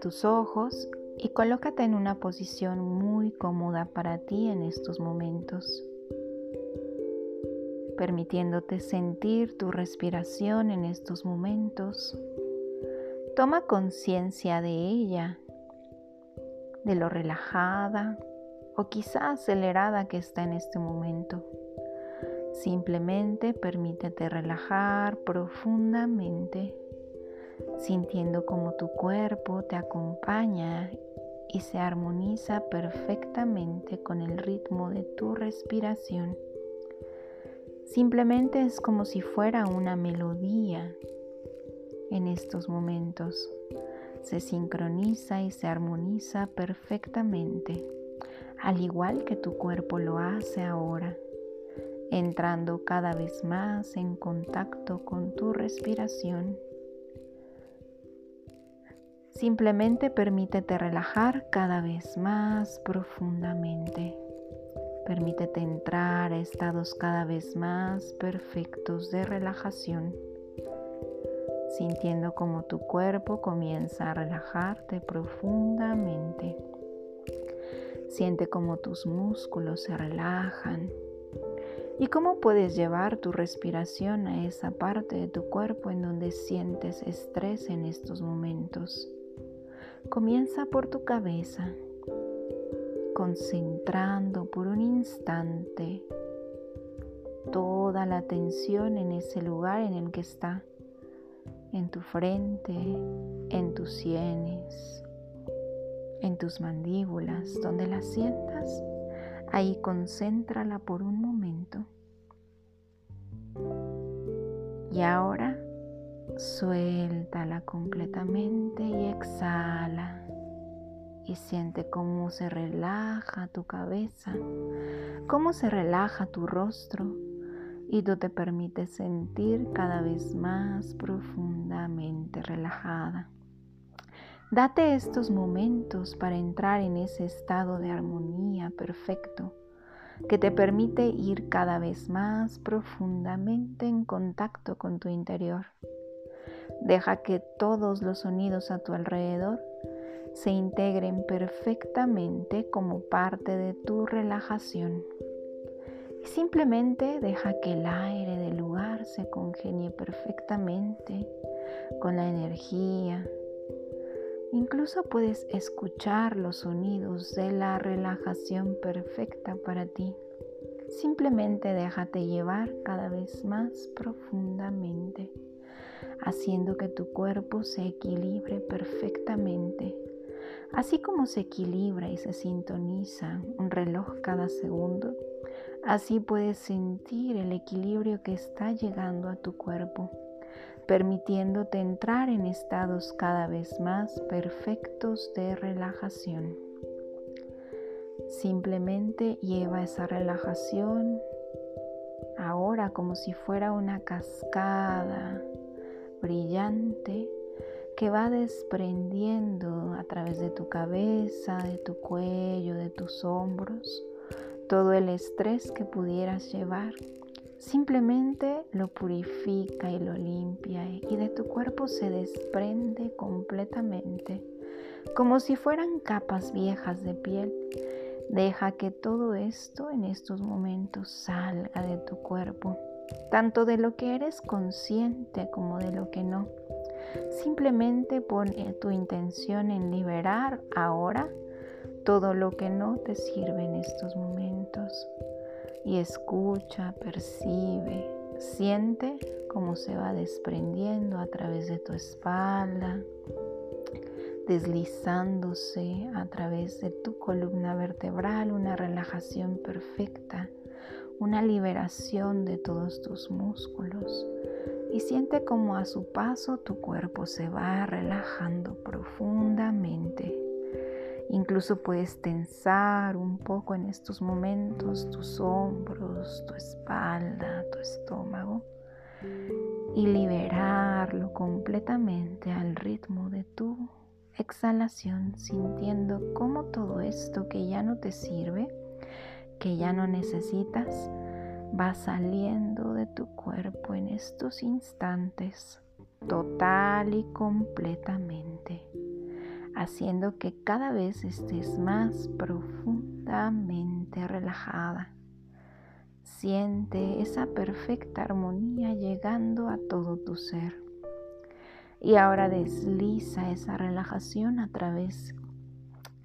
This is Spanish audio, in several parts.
Tus ojos y colócate en una posición muy cómoda para ti en estos momentos, permitiéndote sentir tu respiración en estos momentos. Toma conciencia de ella, de lo relajada o quizá acelerada que está en este momento. Simplemente permítete relajar profundamente, sintiendo como tu cuerpo te acompaña y se armoniza perfectamente con el ritmo de tu respiración. Simplemente es como si fuera una melodía en estos momentos. Se sincroniza y se armoniza perfectamente, al igual que tu cuerpo lo hace ahora, entrando cada vez más en contacto con tu respiración. Simplemente permítete relajar cada vez más profundamente. Permítete entrar a estados cada vez más perfectos de relajación, sintiendo como tu cuerpo comienza a relajarte profundamente. Siente como tus músculos se relajan y cómo puedes llevar tu respiración a esa parte de tu cuerpo en donde sientes estrés en estos momentos. Comienza por tu cabeza, concentrando por un instante toda la atención en ese lugar en el que está, en tu frente, en tus sienes, en tus mandíbulas, donde la sientas, ahí concéntrala por un momento. Y ahora Suéltala completamente y exhala. Y siente cómo se relaja tu cabeza, cómo se relaja tu rostro y tú te permites sentir cada vez más profundamente relajada. Date estos momentos para entrar en ese estado de armonía perfecto que te permite ir cada vez más profundamente en contacto con tu interior. Deja que todos los sonidos a tu alrededor se integren perfectamente como parte de tu relajación. Y simplemente deja que el aire del lugar se congenie perfectamente con la energía. Incluso puedes escuchar los sonidos de la relajación perfecta para ti. Simplemente déjate llevar cada vez más profundamente haciendo que tu cuerpo se equilibre perfectamente. Así como se equilibra y se sintoniza un reloj cada segundo, así puedes sentir el equilibrio que está llegando a tu cuerpo, permitiéndote entrar en estados cada vez más perfectos de relajación. Simplemente lleva esa relajación ahora como si fuera una cascada brillante que va desprendiendo a través de tu cabeza, de tu cuello, de tus hombros, todo el estrés que pudieras llevar. Simplemente lo purifica y lo limpia y de tu cuerpo se desprende completamente, como si fueran capas viejas de piel. Deja que todo esto en estos momentos salga de tu cuerpo tanto de lo que eres consciente como de lo que no. Simplemente pon tu intención en liberar ahora todo lo que no te sirve en estos momentos. Y escucha, percibe, siente cómo se va desprendiendo a través de tu espalda, deslizándose a través de tu columna vertebral, una relajación perfecta una liberación de todos tus músculos y siente como a su paso tu cuerpo se va relajando profundamente. Incluso puedes tensar un poco en estos momentos tus hombros, tu espalda, tu estómago y liberarlo completamente al ritmo de tu exhalación, sintiendo cómo todo esto que ya no te sirve que ya no necesitas va saliendo de tu cuerpo en estos instantes total y completamente. haciendo que cada vez estés más profundamente relajada. Siente esa perfecta armonía llegando a todo tu ser. Y ahora desliza esa relajación a través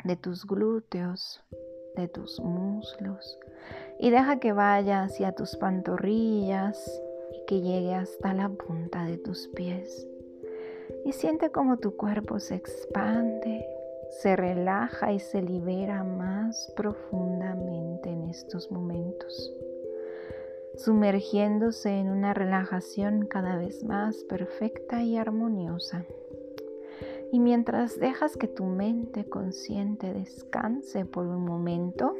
de tus glúteos, de tus muslos y deja que vaya hacia tus pantorrillas y que llegue hasta la punta de tus pies. Y siente como tu cuerpo se expande, se relaja y se libera más profundamente en estos momentos, sumergiéndose en una relajación cada vez más perfecta y armoniosa. Y mientras dejas que tu mente consciente descanse por un momento,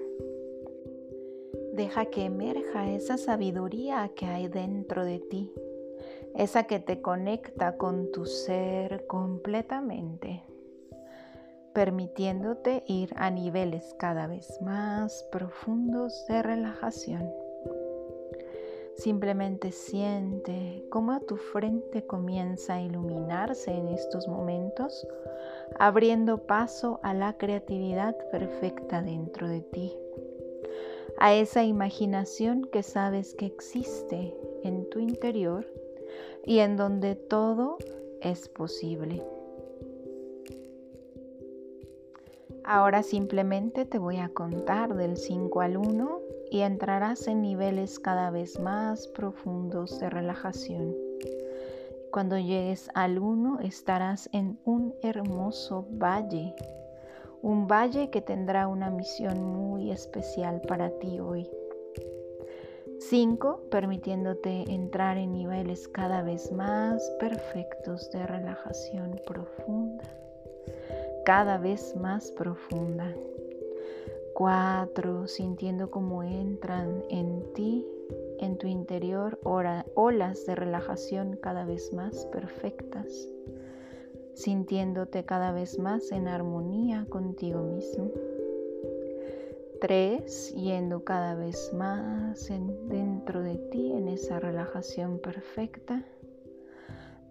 deja que emerja esa sabiduría que hay dentro de ti, esa que te conecta con tu ser completamente, permitiéndote ir a niveles cada vez más profundos de relajación. Simplemente siente cómo tu frente comienza a iluminarse en estos momentos, abriendo paso a la creatividad perfecta dentro de ti, a esa imaginación que sabes que existe en tu interior y en donde todo es posible. Ahora simplemente te voy a contar del 5 al 1 y entrarás en niveles cada vez más profundos de relajación. Cuando llegues al 1 estarás en un hermoso valle, un valle que tendrá una misión muy especial para ti hoy. 5. Permitiéndote entrar en niveles cada vez más perfectos de relajación profunda, cada vez más profunda. 4. Sintiendo cómo entran en ti, en tu interior, olas de relajación cada vez más perfectas, sintiéndote cada vez más en armonía contigo mismo. 3. Yendo cada vez más dentro de ti en esa relajación perfecta.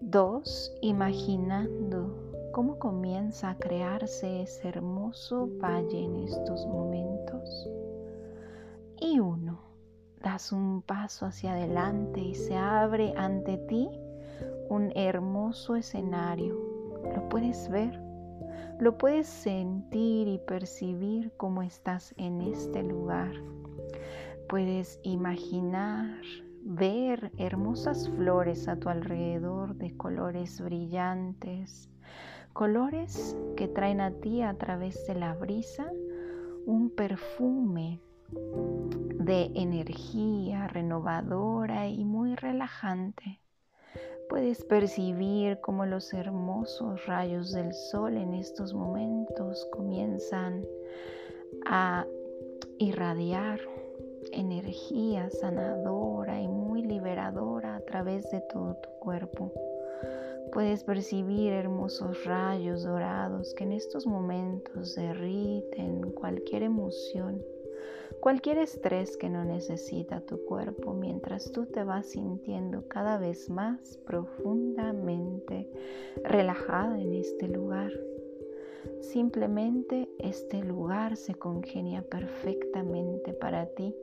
2. Imaginando cómo comienza a crearse ese hermoso valle en estos momentos. Y uno, das un paso hacia adelante y se abre ante ti un hermoso escenario. Lo puedes ver, lo puedes sentir y percibir cómo estás en este lugar. Puedes imaginar, ver hermosas flores a tu alrededor de colores brillantes, colores que traen a ti a través de la brisa un perfume de energía renovadora y muy relajante. Puedes percibir cómo los hermosos rayos del sol en estos momentos comienzan a irradiar energía sanadora y muy liberadora a través de todo tu cuerpo. Puedes percibir hermosos rayos dorados que en estos momentos derriten cualquier emoción, cualquier estrés que no necesita tu cuerpo mientras tú te vas sintiendo cada vez más profundamente relajada en este lugar. Simplemente este lugar se congenia perfectamente para ti.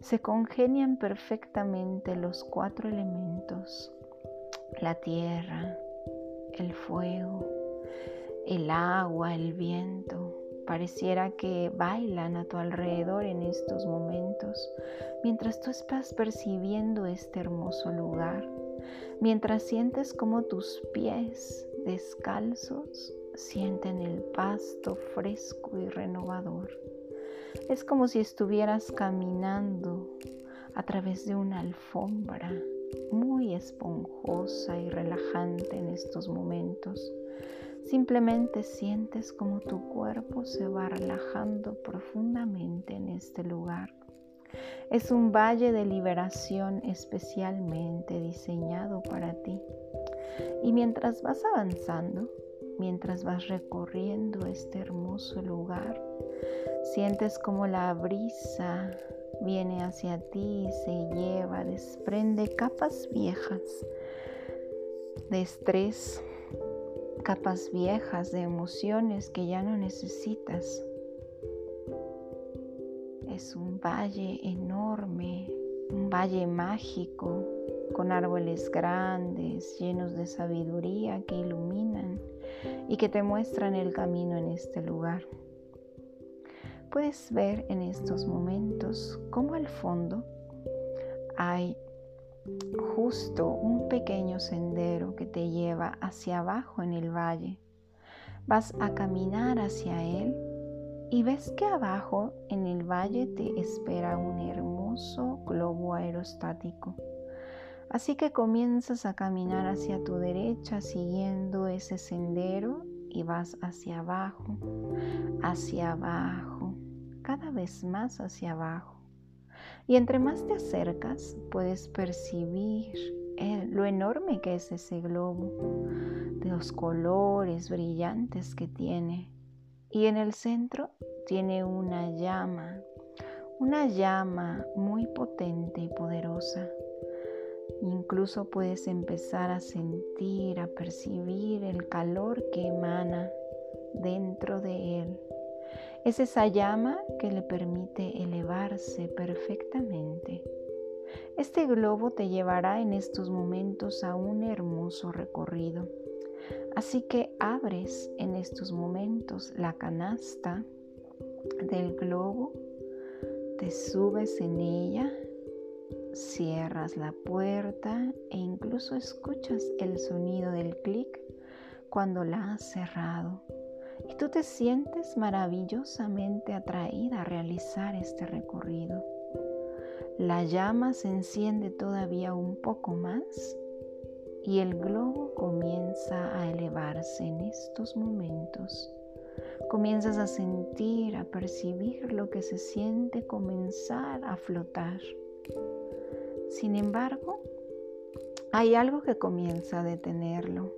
Se congenian perfectamente los cuatro elementos la tierra, el fuego, el agua, el viento. Pareciera que bailan a tu alrededor en estos momentos, mientras tú estás percibiendo este hermoso lugar, mientras sientes como tus pies descalzos sienten el pasto fresco y renovador. Es como si estuvieras caminando a través de una alfombra muy esponjosa y relajante en estos momentos. Simplemente sientes como tu cuerpo se va relajando profundamente en este lugar. Es un valle de liberación especialmente diseñado para ti. Y mientras vas avanzando, mientras vas recorriendo este hermoso lugar, sientes como la brisa viene hacia ti, se lleva, desprende capas viejas de estrés, capas viejas de emociones que ya no necesitas. Es un valle enorme, un valle mágico, con árboles grandes, llenos de sabiduría que iluminan y que te muestran el camino en este lugar. Puedes ver en estos momentos cómo al fondo hay justo un pequeño sendero que te lleva hacia abajo en el valle. Vas a caminar hacia él y ves que abajo en el valle te espera un hermoso globo aerostático. Así que comienzas a caminar hacia tu derecha siguiendo ese sendero y vas hacia abajo, hacia abajo, cada vez más hacia abajo. Y entre más te acercas, puedes percibir lo enorme que es ese globo, de los colores brillantes que tiene. Y en el centro tiene una llama, una llama muy potente y poderosa. Incluso puedes empezar a sentir, a percibir el calor que emana dentro de él. Es esa llama que le permite elevarse perfectamente. Este globo te llevará en estos momentos a un hermoso recorrido. Así que abres en estos momentos la canasta del globo, te subes en ella, cierras la puerta e incluso escuchas el sonido del clic cuando la has cerrado y tú te sientes maravillosamente atraída a realizar este recorrido. La llama se enciende todavía un poco más y el globo comienza a elevarse en estos momentos. Comienzas a sentir, a percibir lo que se siente comenzar a flotar. Sin embargo, hay algo que comienza a detenerlo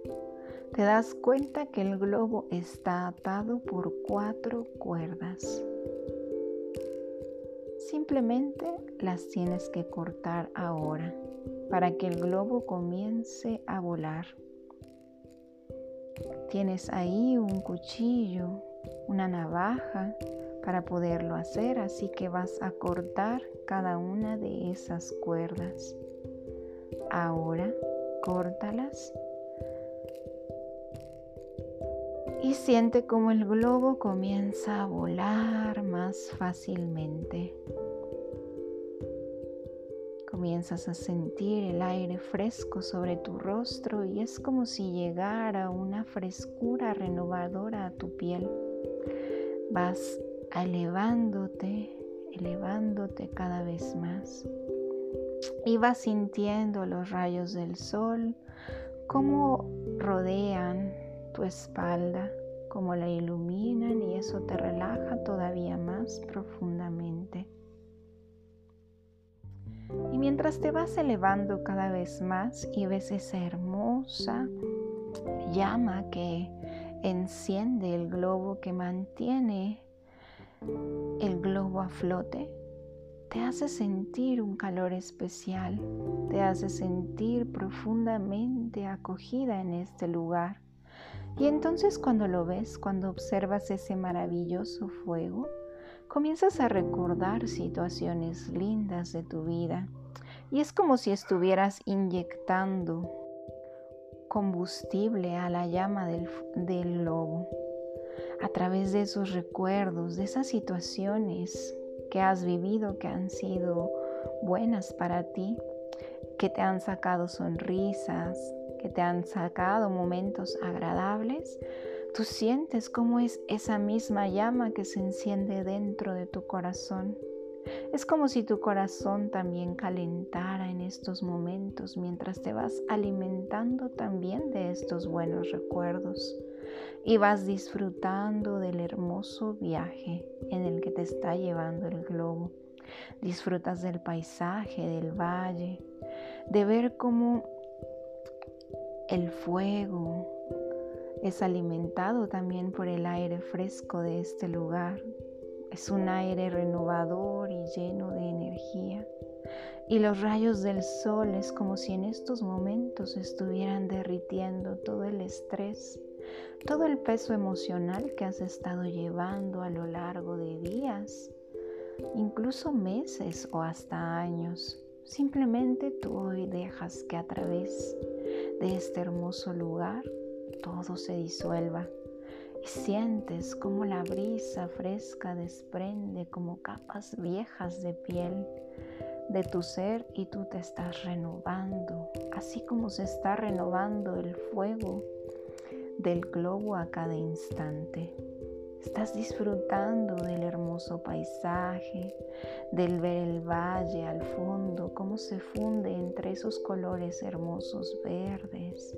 te das cuenta que el globo está atado por cuatro cuerdas. Simplemente las tienes que cortar ahora para que el globo comience a volar. Tienes ahí un cuchillo, una navaja para poderlo hacer, así que vas a cortar cada una de esas cuerdas. Ahora, córtalas y siente como el globo comienza a volar más fácilmente. Comienzas a sentir el aire fresco sobre tu rostro y es como si llegara una frescura renovadora a tu piel. Vas elevándote, elevándote cada vez más. Y vas sintiendo los rayos del sol, como rodean tu espalda, como la iluminan y eso te relaja todavía más profundamente. Y mientras te vas elevando cada vez más y ves esa hermosa llama que enciende el globo, que mantiene el globo a flote, te hace sentir un calor especial, te hace sentir profundamente acogida en este lugar y entonces cuando lo ves, cuando observas ese maravilloso fuego, comienzas a recordar situaciones lindas de tu vida. Y es como si estuvieras inyectando combustible a la llama del, del lobo. A través de esos recuerdos, de esas situaciones que has vivido, que han sido buenas para ti, que te han sacado sonrisas, que te han sacado momentos agradables, tú sientes cómo es esa misma llama que se enciende dentro de tu corazón. Es como si tu corazón también calentara en estos momentos mientras te vas alimentando también de estos buenos recuerdos y vas disfrutando del hermoso viaje en el que te está llevando el globo. Disfrutas del paisaje, del valle, de ver cómo el fuego es alimentado también por el aire fresco de este lugar. Es un aire renovador y lleno de energía. Y los rayos del sol es como si en estos momentos estuvieran derritiendo todo el estrés todo el peso emocional que has estado llevando a lo largo de días, incluso meses o hasta años. Simplemente tú hoy dejas que a través de este hermoso lugar todo se disuelva y sientes como la brisa fresca desprende como capas viejas de piel de tu ser y tú te estás renovando, así como se está renovando el fuego del globo a cada instante. Estás disfrutando del hermoso paisaje, del ver el valle al fondo, cómo se funde entre esos colores hermosos verdes,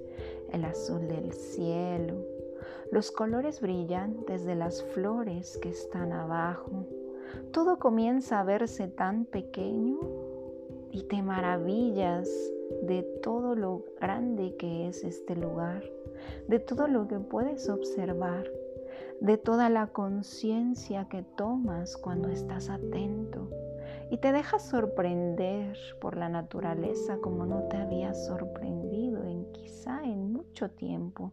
el azul del cielo, los colores brillantes de las flores que están abajo. Todo comienza a verse tan pequeño y te maravillas de todo lo grande que es este lugar, de todo lo que puedes observar, de toda la conciencia que tomas cuando estás atento y te dejas sorprender por la naturaleza como no te habías sorprendido en quizá en mucho tiempo.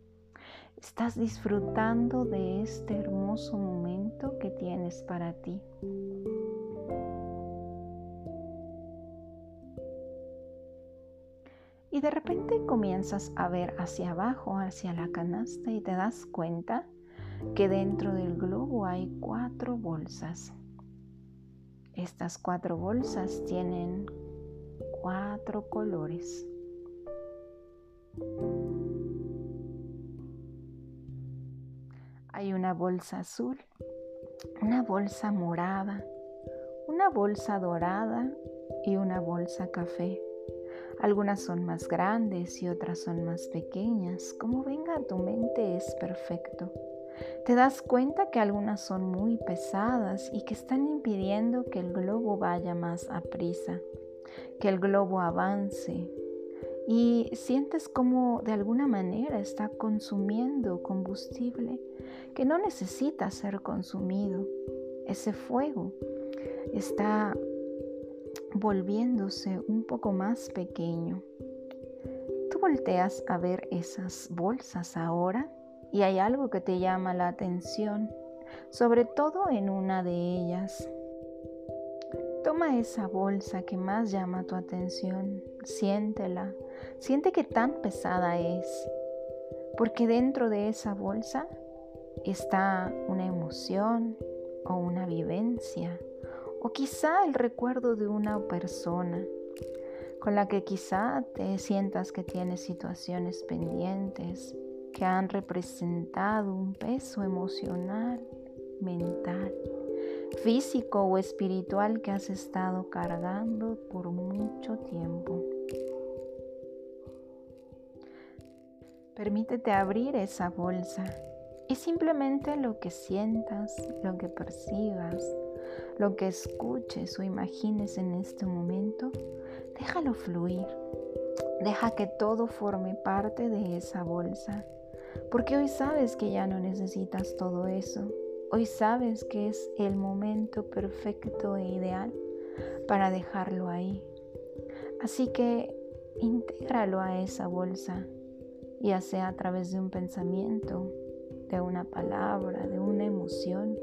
Estás disfrutando de este hermoso momento que tienes para ti. Y de repente comienzas a ver hacia abajo, hacia la canasta y te das cuenta que dentro del globo hay cuatro bolsas. Estas cuatro bolsas tienen cuatro colores. Hay una bolsa azul, una bolsa morada, una bolsa dorada y una bolsa café. Algunas son más grandes y otras son más pequeñas. Como venga a tu mente es perfecto. Te das cuenta que algunas son muy pesadas y que están impidiendo que el globo vaya más a prisa, que el globo avance. Y sientes como de alguna manera está consumiendo combustible que no necesita ser consumido. Ese fuego está volviéndose un poco más pequeño. Tú volteas a ver esas bolsas ahora y hay algo que te llama la atención, sobre todo en una de ellas. Toma esa bolsa que más llama tu atención, siéntela, siente que tan pesada es, porque dentro de esa bolsa está una emoción o una vivencia o quizá el recuerdo de una persona con la que quizá te sientas que tienes situaciones pendientes que han representado un peso emocional, mental, físico o espiritual que has estado cargando por mucho tiempo. Permítete abrir esa bolsa y simplemente lo que sientas, lo que percibas, lo que escuches o imagines en este momento, déjalo fluir. Deja que todo forme parte de esa bolsa, porque hoy sabes que ya no necesitas todo eso. Hoy sabes que es el momento perfecto e ideal para dejarlo ahí. Así que intégralo a esa bolsa, ya sea a través de un pensamiento, de una palabra, de una emoción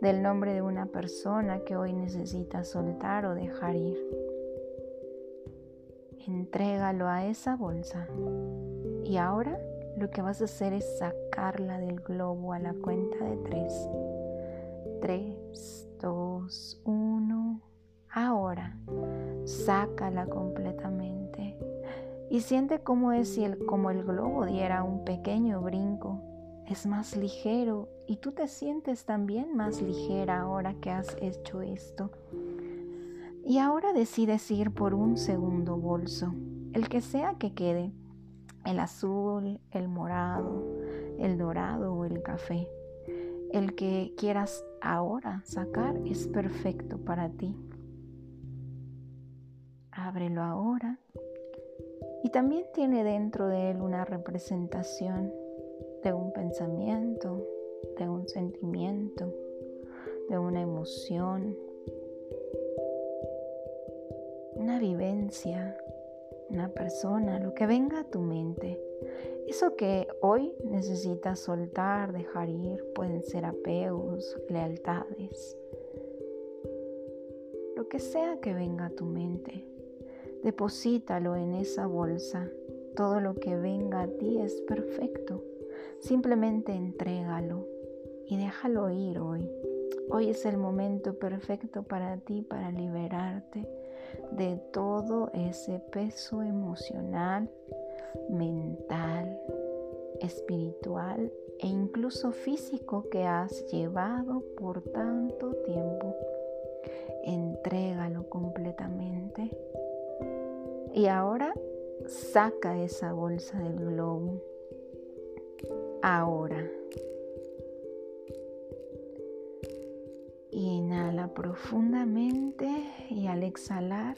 del nombre de una persona que hoy necesita soltar o dejar ir. Entrégalo a esa bolsa y ahora lo que vas a hacer es sacarla del globo a la cuenta de tres. Tres, dos, uno. Ahora, sácala completamente y siente cómo es si el, como el globo diera un pequeño brinco es más ligero y tú te sientes también más ligera ahora que has hecho esto. Y ahora decides ir por un segundo bolso, el que sea que quede, el azul, el morado, el dorado o el café. El que quieras ahora sacar es perfecto para ti. Ábrelo ahora. Y también tiene dentro de él una representación de un pensamiento, de un sentimiento, de una emoción, una vivencia, una persona, lo que venga a tu mente. Eso que hoy necesitas soltar, dejar ir, pueden ser apegos, lealtades, lo que sea que venga a tu mente. Deposítalo en esa bolsa. Todo lo que venga a ti es perfecto. Simplemente entrégalo y déjalo ir hoy. Hoy es el momento perfecto para ti para liberarte de todo ese peso emocional, mental, espiritual e incluso físico que has llevado por tanto tiempo. Entrégalo completamente. Y ahora saca esa bolsa del globo. Ahora. Inhala profundamente y al exhalar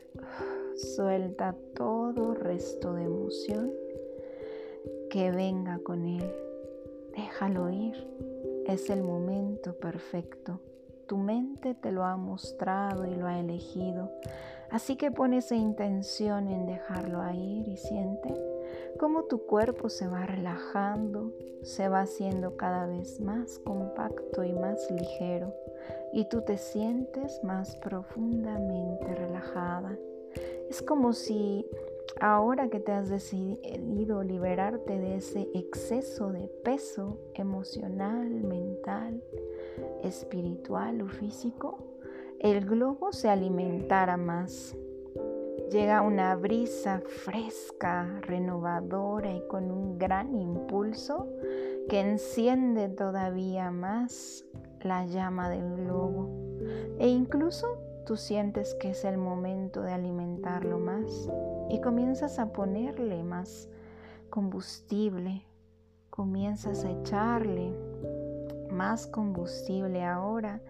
suelta todo resto de emoción que venga con él. Déjalo ir. Es el momento perfecto. Tu mente te lo ha mostrado y lo ha elegido. Así que pon esa intención en dejarlo ir y siente cómo tu cuerpo se va relajando, se va haciendo cada vez más compacto y más ligero y tú te sientes más profundamente relajada. Es como si ahora que te has decidido liberarte de ese exceso de peso emocional, mental, espiritual o físico, el globo se alimentara más. Llega una brisa fresca, renovadora y con un gran impulso que enciende todavía más la llama del globo. E incluso tú sientes que es el momento de alimentarlo más y comienzas a ponerle más combustible, comienzas a echarle más combustible ahora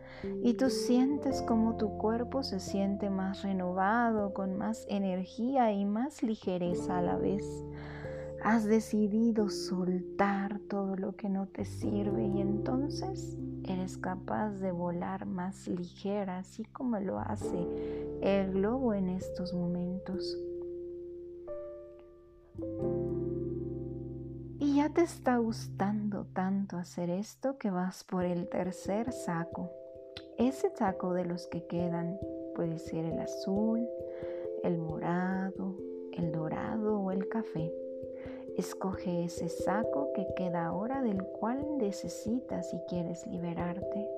y tú sientes como tu cuerpo se siente más renovado, con más energía y más ligereza a la vez. Has decidido soltar todo lo que no te sirve y entonces eres capaz de volar más ligera, así como lo hace el globo en estos momentos. Y ya te está gustando tanto hacer esto que vas por el tercer saco. Ese saco de los que quedan puede ser el azul, el morado, el dorado o el café. Escoge ese saco que queda ahora del cual necesitas si quieres liberarte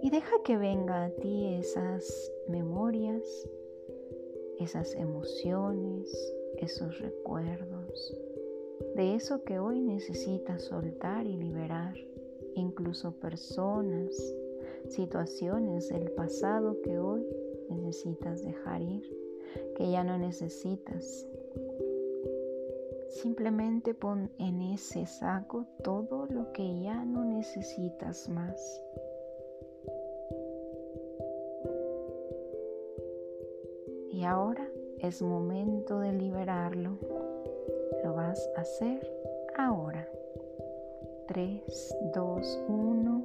y deja que venga a ti esas memorias, esas emociones, esos recuerdos, de eso que hoy necesitas soltar y liberar, incluso personas, situaciones del pasado que hoy necesitas dejar ir, que ya no necesitas Simplemente pon en ese saco todo lo que ya no necesitas más. Y ahora es momento de liberarlo. Lo vas a hacer ahora. 3, 2, 1.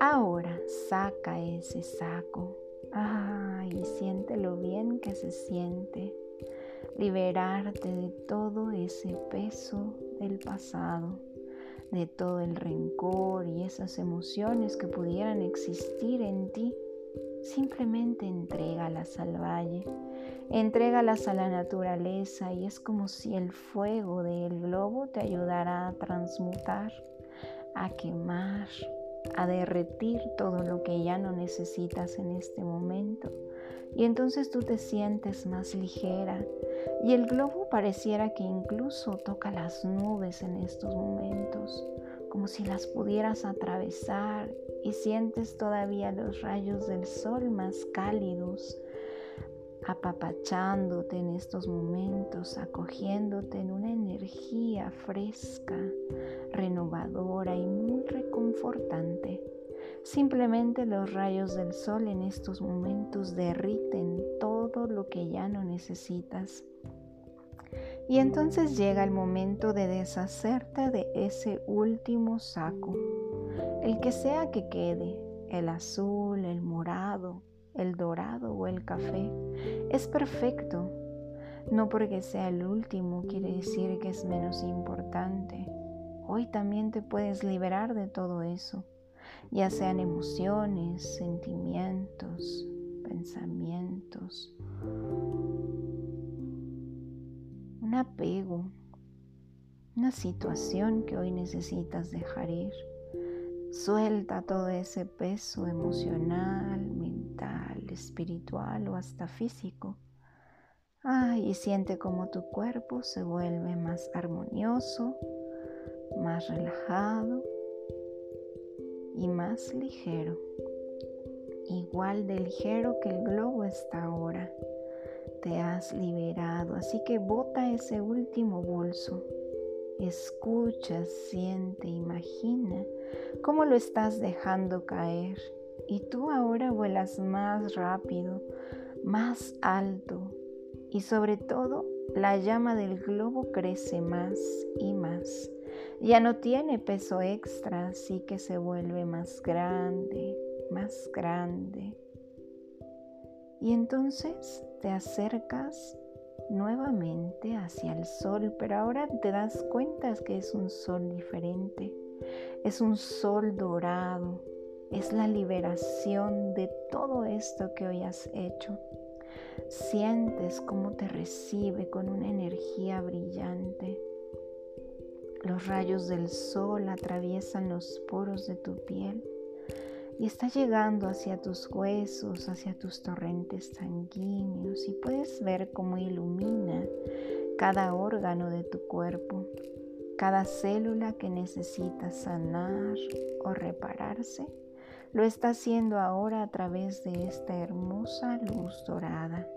Ahora saca ese saco. Ay, siente lo bien que se siente liberarte de todo ese peso del pasado, de todo el rencor y esas emociones que pudieran existir en ti. Simplemente entrégalas al valle, entrégalas a la naturaleza y es como si el fuego del globo te ayudara a transmutar, a quemar, a derretir todo lo que ya no necesitas en este momento. Y entonces tú te sientes más ligera y el globo pareciera que incluso toca las nubes en estos momentos, como si las pudieras atravesar y sientes todavía los rayos del sol más cálidos apapachándote en estos momentos, acogiéndote en una energía fresca, renovadora y muy reconfortante. Simplemente los rayos del sol en estos momentos derriten todo lo que ya no necesitas. Y entonces llega el momento de deshacerte de ese último saco, el que sea que quede, el azul, el morado, el dorado o el café. Es perfecto. No porque sea el último quiere decir que es menos importante. Hoy también te puedes liberar de todo eso, ya sean emociones, sentimientos, pensamientos, un apego, una situación que hoy necesitas dejar ir. Suelta todo ese peso emocional, mental, espiritual o hasta físico. Ay, y siente como tu cuerpo se vuelve más armonioso, más relajado y más ligero. Igual de ligero que el globo está ahora. Te has liberado, así que bota ese último bolso. Escucha, siente, imagina cómo lo estás dejando caer. Y tú ahora vuelas más rápido, más alto. Y sobre todo, la llama del globo crece más y más. Ya no tiene peso extra, así que se vuelve más grande, más grande. Y entonces te acercas nuevamente hacia el sol, pero ahora te das cuenta que es un sol diferente. Es un sol dorado. Es la liberación de todo esto que hoy has hecho. Sientes cómo te recibe con una energía brillante. Los rayos del sol atraviesan los poros de tu piel y está llegando hacia tus huesos, hacia tus torrentes sanguíneos y puedes ver cómo ilumina cada órgano de tu cuerpo, cada célula que necesita sanar o repararse. Lo está haciendo ahora a través de esta hermosa luz dorada.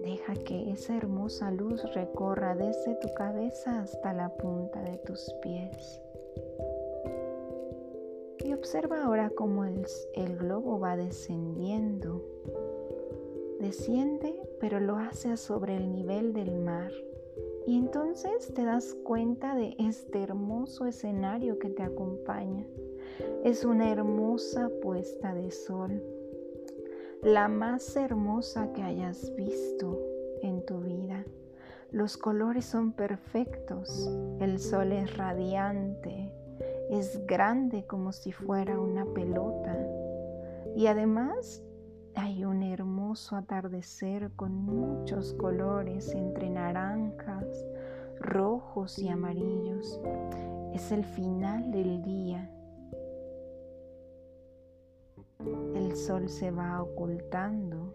Deja que esa hermosa luz recorra desde tu cabeza hasta la punta de tus pies. Y observa ahora cómo el, el globo va descendiendo. Desciende, pero lo hace sobre el nivel del mar. Y entonces te das cuenta de este hermoso escenario que te acompaña. Es una hermosa puesta de sol la más hermosa que hayas visto en tu vida. Los colores son perfectos, el sol es radiante, es grande como si fuera una pelota y además hay un hermoso atardecer con muchos colores entre naranjas, rojos y amarillos. Es el final del día el sol se va ocultando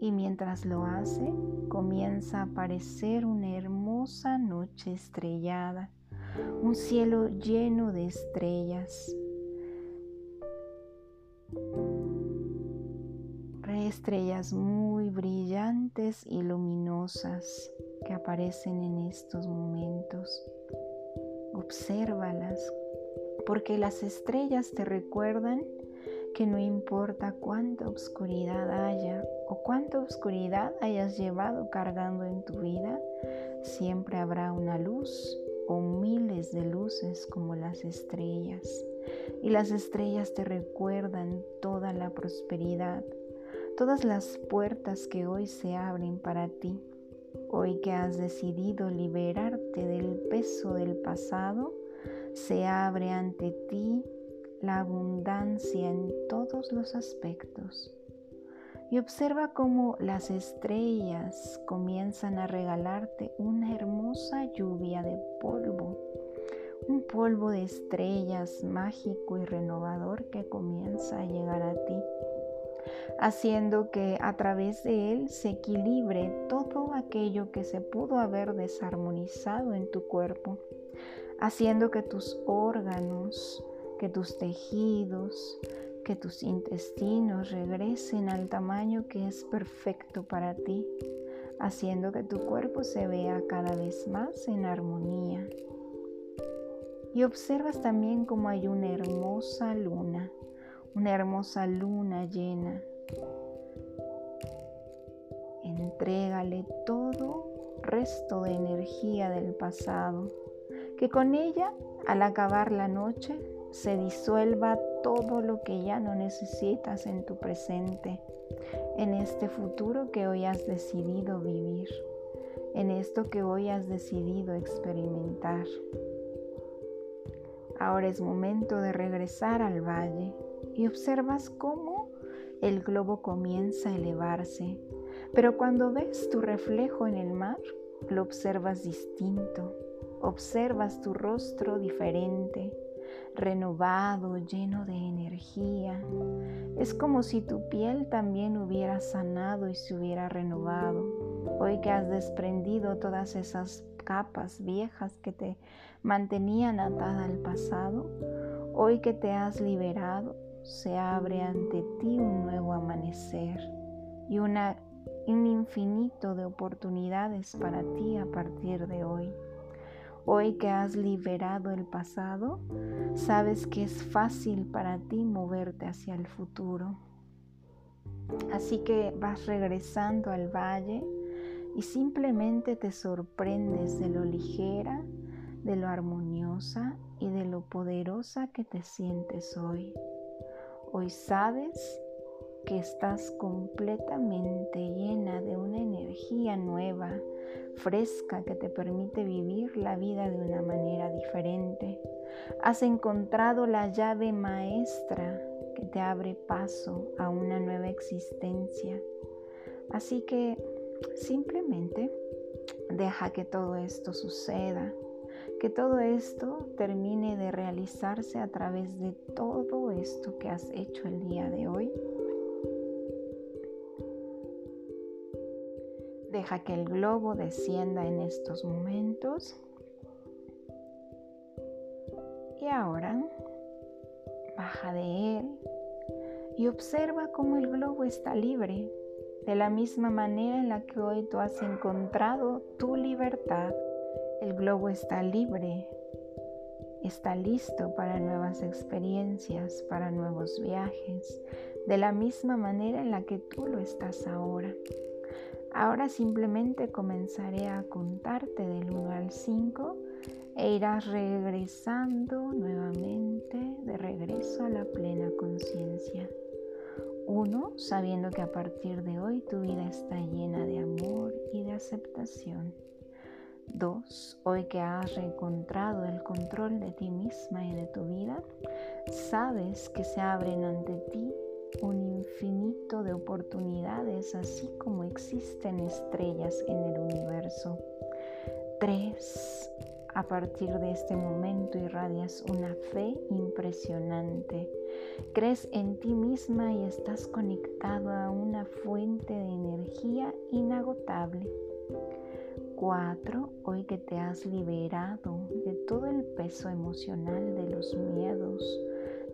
y mientras lo hace comienza a aparecer una hermosa noche estrellada, un cielo lleno de estrellas. Estrellas muy brillantes y luminosas que aparecen en estos momentos. Obsérvalas porque las estrellas te recuerdan que no importa cuánta oscuridad haya o cuánta oscuridad hayas llevado cargando en tu vida, siempre habrá una luz o miles de luces como las estrellas. Y las estrellas te recuerdan toda la prosperidad, todas las puertas que hoy se abren para ti. Hoy que has decidido liberarte del peso del pasado, se abre ante ti la abundancia en todos los aspectos. Y observa cómo las estrellas comienzan a regalarte una hermosa lluvia de polvo, un polvo de estrellas mágico y renovador que comienza a llegar a ti, haciendo que a través de él se equilibre todo aquello que se pudo haber desarmonizado en tu cuerpo haciendo que tus órganos, que tus tejidos, que tus intestinos regresen al tamaño que es perfecto para ti, haciendo que tu cuerpo se vea cada vez más en armonía. Y observas también como hay una hermosa luna, una hermosa luna llena. Entrégale todo resto de energía del pasado que con ella, al acabar la noche, se disuelva todo lo que ya no necesitas en tu presente, en este futuro que hoy has decidido vivir, en esto que hoy has decidido experimentar. Ahora es momento de regresar al valle y observas cómo el globo comienza a elevarse, pero cuando ves tu reflejo en el mar, lo observas distinto, observas tu rostro diferente, renovado, lleno de energía. Es como si tu piel también hubiera sanado y se hubiera renovado. Hoy que has desprendido todas esas capas viejas que te mantenían atada al pasado, hoy que te has liberado, se abre ante ti un nuevo amanecer y un infinito de oportunidades para ti a partir de hoy. Hoy que has liberado el pasado, sabes que es fácil para ti moverte hacia el futuro. Así que vas regresando al valle y simplemente te sorprendes de lo ligera, de lo armoniosa y de lo poderosa que te sientes hoy. Hoy sabes que estás completamente llena de una energía nueva, fresca, que te permite vivir la vida de una manera diferente. Has encontrado la llave maestra que te abre paso a una nueva existencia. Así que simplemente deja que todo esto suceda que todo esto termine de realizarse a través de todo esto que has hecho el día de hoy. Deja que el globo descienda en estos momentos. Y ahora baja de él y observa cómo el globo está libre, de la misma manera en la que hoy tú has encontrado tu libertad el globo está libre, está listo para nuevas experiencias, para nuevos viajes, de la misma manera en la que tú lo estás ahora. Ahora simplemente comenzaré a contarte del 1 al 5 e irás regresando nuevamente de regreso a la plena conciencia. 1. Sabiendo que a partir de hoy tu vida está llena de amor y de aceptación. 2. Hoy que has reencontrado el control de ti misma y de tu vida, sabes que se abren ante ti un infinito de oportunidades, así como existen estrellas en el universo. 3. A partir de este momento irradias una fe impresionante. Crees en ti misma y estás conectado a una fuente de energía inagotable. 4. Hoy que te has liberado de todo el peso emocional de los miedos,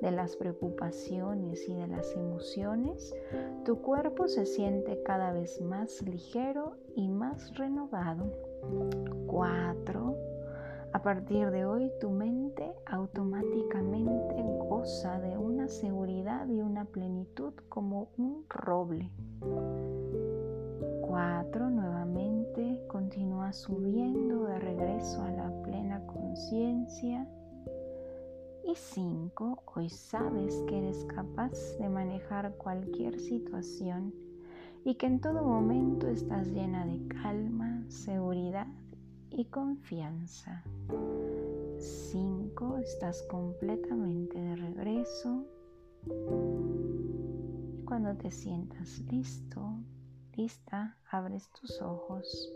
de las preocupaciones y de las emociones, tu cuerpo se siente cada vez más ligero y más renovado. 4. A partir de hoy tu mente automáticamente goza de una seguridad y una plenitud como un roble. 4. Nuevamente continúa subiendo de regreso a la plena conciencia. Y 5. Hoy sabes que eres capaz de manejar cualquier situación y que en todo momento estás llena de calma, seguridad y confianza. 5. Estás completamente de regreso. Cuando te sientas listo, lista, abres tus ojos.